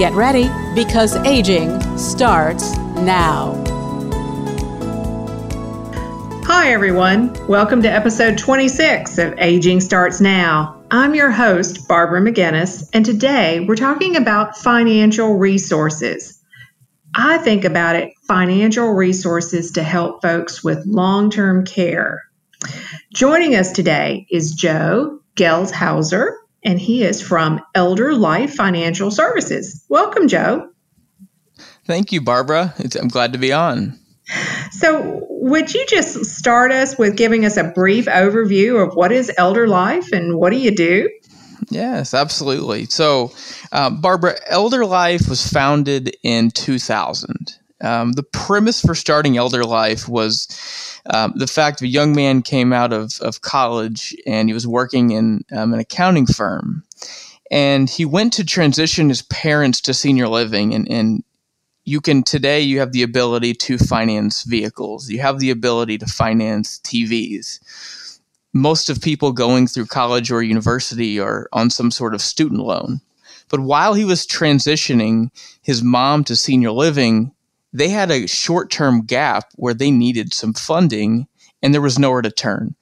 Get ready because aging starts now. Hi, everyone. Welcome to episode 26 of Aging Starts Now. I'm your host, Barbara McGinnis, and today we're talking about financial resources. I think about it financial resources to help folks with long term care. Joining us today is Joe Gelshauser, and he is from Elder Life Financial Services. Welcome, Joe. Thank you, Barbara. It's, I'm glad to be on. So, would you just start us with giving us a brief overview of what is Elder Life and what do you do? Yes, absolutely. So, uh, Barbara, Elder Life was founded in 2000. Um, the premise for starting Elder Life was um, the fact that a young man came out of, of college and he was working in um, an accounting firm. And he went to transition his parents to senior living and, and you can today you have the ability to finance vehicles. You have the ability to finance tvs most of people going through college or university are on some sort of student loan. But while he was transitioning his mom to senior living they had a short-term gap where they needed some funding and there was nowhere to turn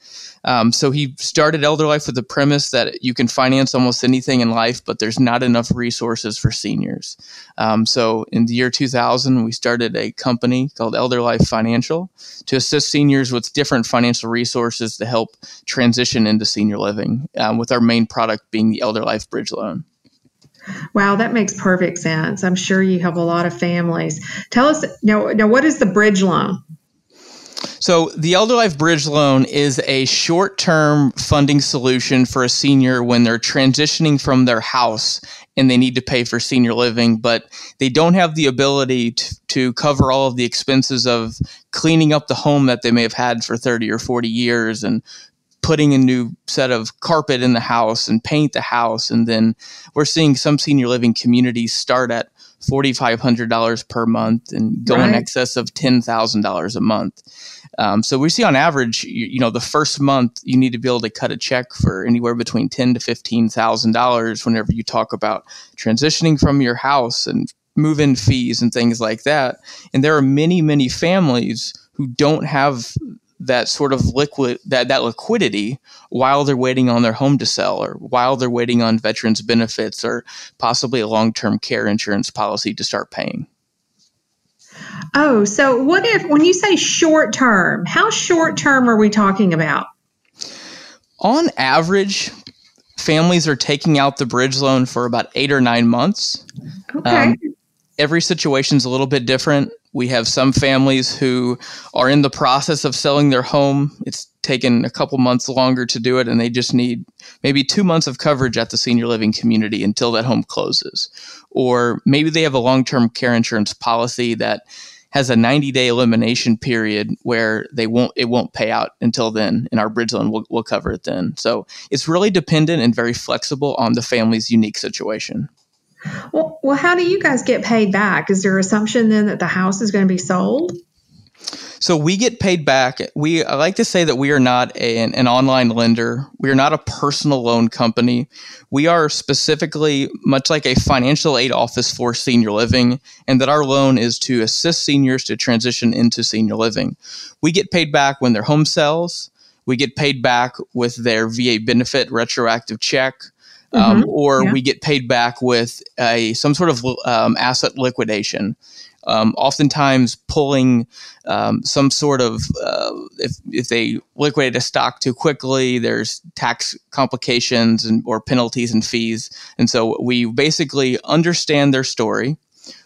um, so he started Elder Life with the premise that you can finance almost anything in life, but there's not enough resources for seniors. Um, so in the year 2000, we started a company called Elder Life Financial to assist seniors with different financial resources to help transition into senior living, um, with our main product being the Elder Life Bridge Loan. Wow, that makes perfect sense. I'm sure you have a lot of families. Tell us now, now what is the bridge loan? So, the Elder Life Bridge Loan is a short term funding solution for a senior when they're transitioning from their house and they need to pay for senior living, but they don't have the ability to, to cover all of the expenses of cleaning up the home that they may have had for 30 or 40 years and putting a new set of carpet in the house and paint the house. And then we're seeing some senior living communities start at $4,500 per month and go right. in excess of $10,000 a month. Um, so we see on average, you, you, know, the first month you need to be able to cut a check for anywhere between ten to fifteen thousand dollars. Whenever you talk about transitioning from your house and move-in fees and things like that, and there are many, many families who don't have that sort of liquid that, that liquidity while they're waiting on their home to sell or while they're waiting on veterans benefits or possibly a long-term care insurance policy to start paying. Oh so what if when you say short term how short term are we talking about? On average families are taking out the bridge loan for about eight or nine months. Okay. Um, every situation is a little bit different we have some families who are in the process of selling their home. It's taken a couple months longer to do it, and they just need maybe two months of coverage at the senior living community until that home closes. Or maybe they have a long term care insurance policy that has a 90 day elimination period where they won't it won't pay out until then and our bridge loan will, will cover it then so it's really dependent and very flexible on the family's unique situation well, well, how do you guys get paid back? Is there an assumption then that the house is going to be sold? So we get paid back. We I like to say that we are not a, an, an, online lender. We are not a personal loan company. We are specifically much like a financial aid office for senior living, and that our loan is to assist seniors to transition into senior living. We get paid back when their home sells. We get paid back with their VA benefit retroactive check um, mm-hmm. or yeah. we get paid back with a some sort of um, asset liquidation. Um, oftentimes, pulling um, some sort of uh, if if they liquidate a stock too quickly, there's tax complications and or penalties and fees, and so we basically understand their story.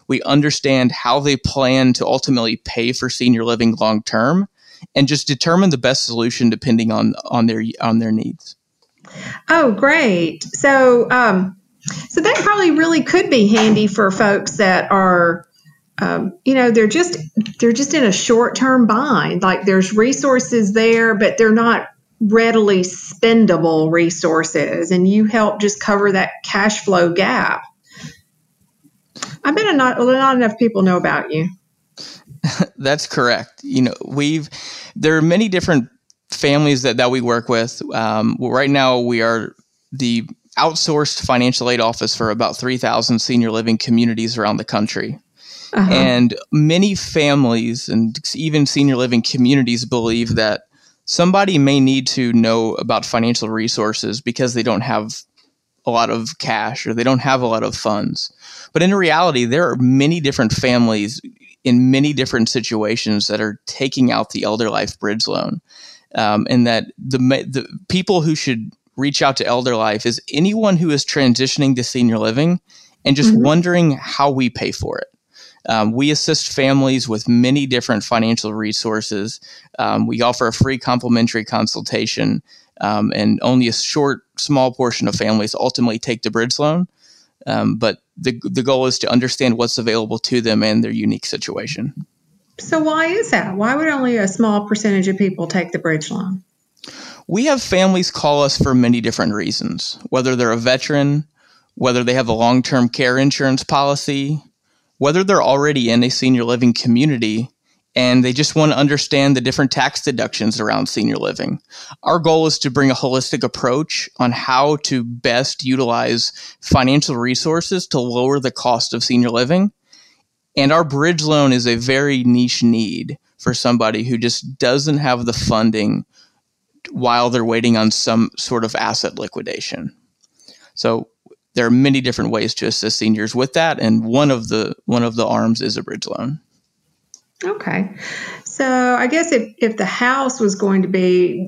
We understand how they plan to ultimately pay for senior living long term, and just determine the best solution depending on on their on their needs. Oh, great. So, um, So that probably really could be handy for folks that are, um, you know, they're just they're just in a short term bind. Like there's resources there, but they're not readily spendable resources, and you help just cover that cash flow gap. I bet not not enough people know about you. That's correct. You know, we've there are many different families that, that we work with. Um, right now, we are the outsourced financial aid office for about 3,000 senior living communities around the country. Uh-huh. And many families and even senior living communities believe that somebody may need to know about financial resources because they don't have a lot of cash or they don't have a lot of funds. But in reality, there are many different families in many different situations that are taking out the Elder Life Bridge Loan. Um, and that the, the people who should reach out to Elder Life is anyone who is transitioning to senior living and just mm-hmm. wondering how we pay for it. Um, we assist families with many different financial resources. Um, we offer a free complimentary consultation, um, and only a short, small portion of families ultimately take the bridge loan. Um, but the, the goal is to understand what's available to them and their unique situation. So, why is that? Why would only a small percentage of people take the bridge loan? We have families call us for many different reasons, whether they're a veteran, whether they have a long term care insurance policy, whether they're already in a senior living community and they just want to understand the different tax deductions around senior living. Our goal is to bring a holistic approach on how to best utilize financial resources to lower the cost of senior living. And our bridge loan is a very niche need for somebody who just doesn't have the funding while they're waiting on some sort of asset liquidation. So there are many different ways to assist seniors with that, and one of the one of the arms is a bridge loan. Okay, so I guess if if the house was going to be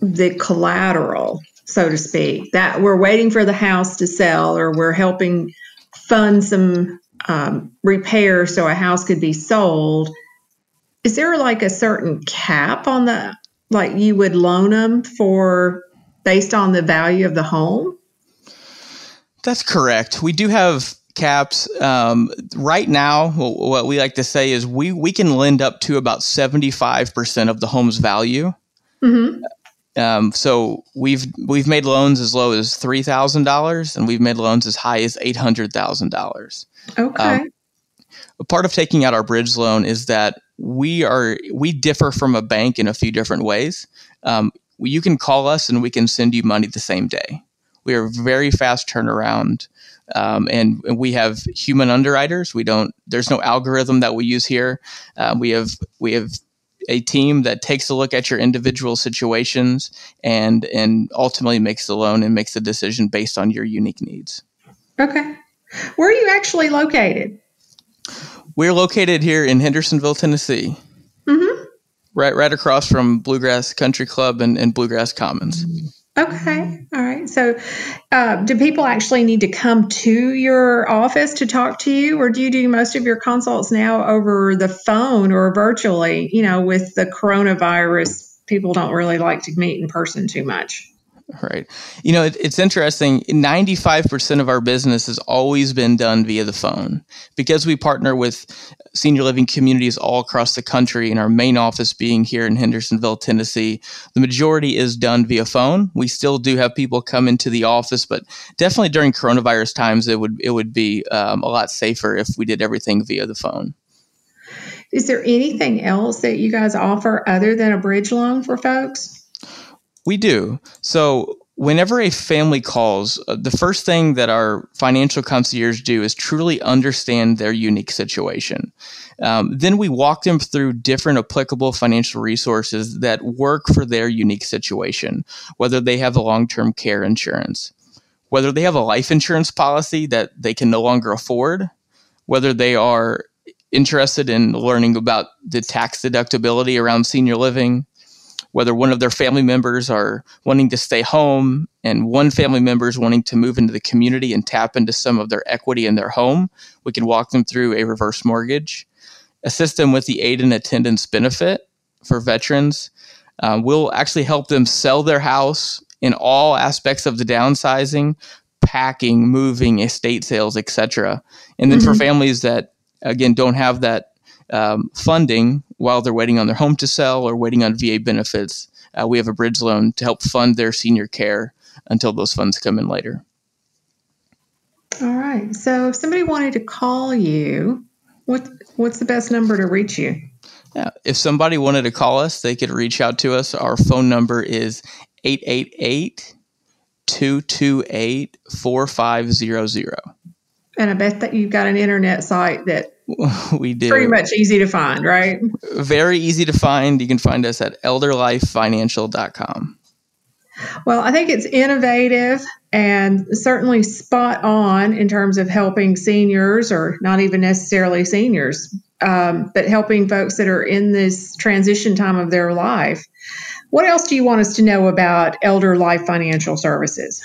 the collateral, so to speak, that we're waiting for the house to sell, or we're helping fund some um, repair so a house could be sold. Is there like a certain cap on the like you would loan them for based on the value of the home? That's correct. We do have caps. Um, right now, what we like to say is we, we can lend up to about 75% of the home's value. Mm-hmm. Um, so we've we've made loans as low as three thousand dollars, and we've made loans as high as eight hundred thousand dollars. Okay. Um, part of taking out our bridge loan is that we are we differ from a bank in a few different ways. Um, you can call us and we can send you money the same day. We are very fast turnaround, um, and, and, we have human underwriters. We don't. There's no algorithm that we use here. Uh, we have we have a team that takes a look at your individual situations and and ultimately makes the loan and makes the decision based on your unique needs. Okay, where are you actually located? We're located here in Hendersonville, Tennessee. Mm-hmm. Right, right across from Bluegrass Country Club and, and Bluegrass Commons. Okay, all right. So, uh, do people actually need to come to your office to talk to you, or do you do most of your consults now over the phone or virtually? You know, with the coronavirus, people don't really like to meet in person too much. Right. You know, it, it's interesting. 95% of our business has always been done via the phone because we partner with senior living communities all across the country and our main office being here in Hendersonville, Tennessee. The majority is done via phone. We still do have people come into the office, but definitely during coronavirus times, it would, it would be um, a lot safer if we did everything via the phone. Is there anything else that you guys offer other than a bridge loan for folks? We do. So whenever a family calls, uh, the first thing that our financial concierge do is truly understand their unique situation. Um, then we walk them through different applicable financial resources that work for their unique situation, whether they have a long term care insurance, whether they have a life insurance policy that they can no longer afford, whether they are interested in learning about the tax deductibility around senior living whether one of their family members are wanting to stay home and one family member is wanting to move into the community and tap into some of their equity in their home, we can walk them through a reverse mortgage, assist them with the aid and attendance benefit for veterans. Uh, we'll actually help them sell their house in all aspects of the downsizing, packing, moving, estate sales, etc. And then mm-hmm. for families that again don't have that um, funding while they're waiting on their home to sell or waiting on VA benefits, uh, we have a bridge loan to help fund their senior care until those funds come in later. All right. So if somebody wanted to call you, what what's the best number to reach you? Yeah, if somebody wanted to call us, they could reach out to us. Our phone number is 888 228 4500. And I bet that you've got an internet site that we do. Pretty much easy to find, right? Very easy to find. You can find us at elderlifefinancial.com. Well, I think it's innovative and certainly spot on in terms of helping seniors, or not even necessarily seniors, um, but helping folks that are in this transition time of their life. What else do you want us to know about Elder Life Financial Services?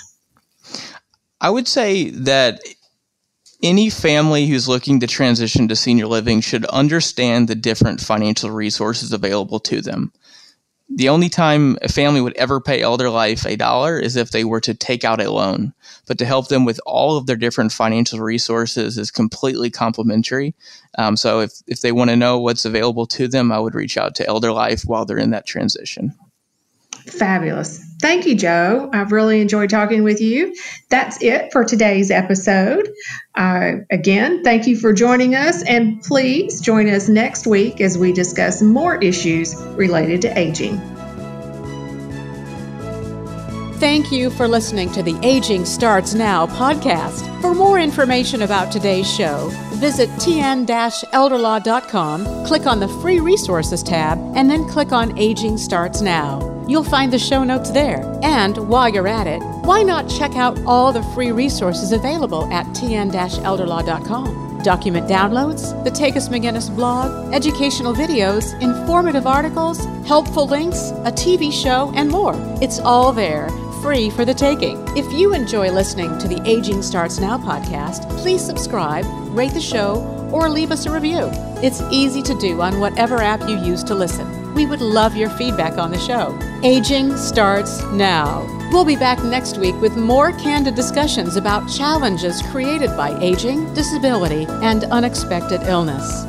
I would say that any family who's looking to transition to senior living should understand the different financial resources available to them. The only time a family would ever pay Elder Life a dollar is if they were to take out a loan. But to help them with all of their different financial resources is completely complimentary. Um, so if, if they want to know what's available to them, I would reach out to Elder Life while they're in that transition. Fabulous. Thank you, Joe. I've really enjoyed talking with you. That's it for today's episode. Uh, again, thank you for joining us, and please join us next week as we discuss more issues related to aging. Thank you for listening to the Aging Starts Now podcast. For more information about today's show, visit tn-elderlaw.com, click on the Free Resources tab, and then click on Aging Starts Now. You'll find the show notes there. And while you're at it, why not check out all the free resources available at tn-elderlaw.com? Document downloads, the Takacs McGinnis blog, educational videos, informative articles, helpful links, a TV show, and more. It's all there free for the taking. If you enjoy listening to the Aging Starts Now podcast, please subscribe, rate the show, or leave us a review. It's easy to do on whatever app you use to listen. We would love your feedback on the show. Aging starts now. We'll be back next week with more candid discussions about challenges created by aging, disability, and unexpected illness.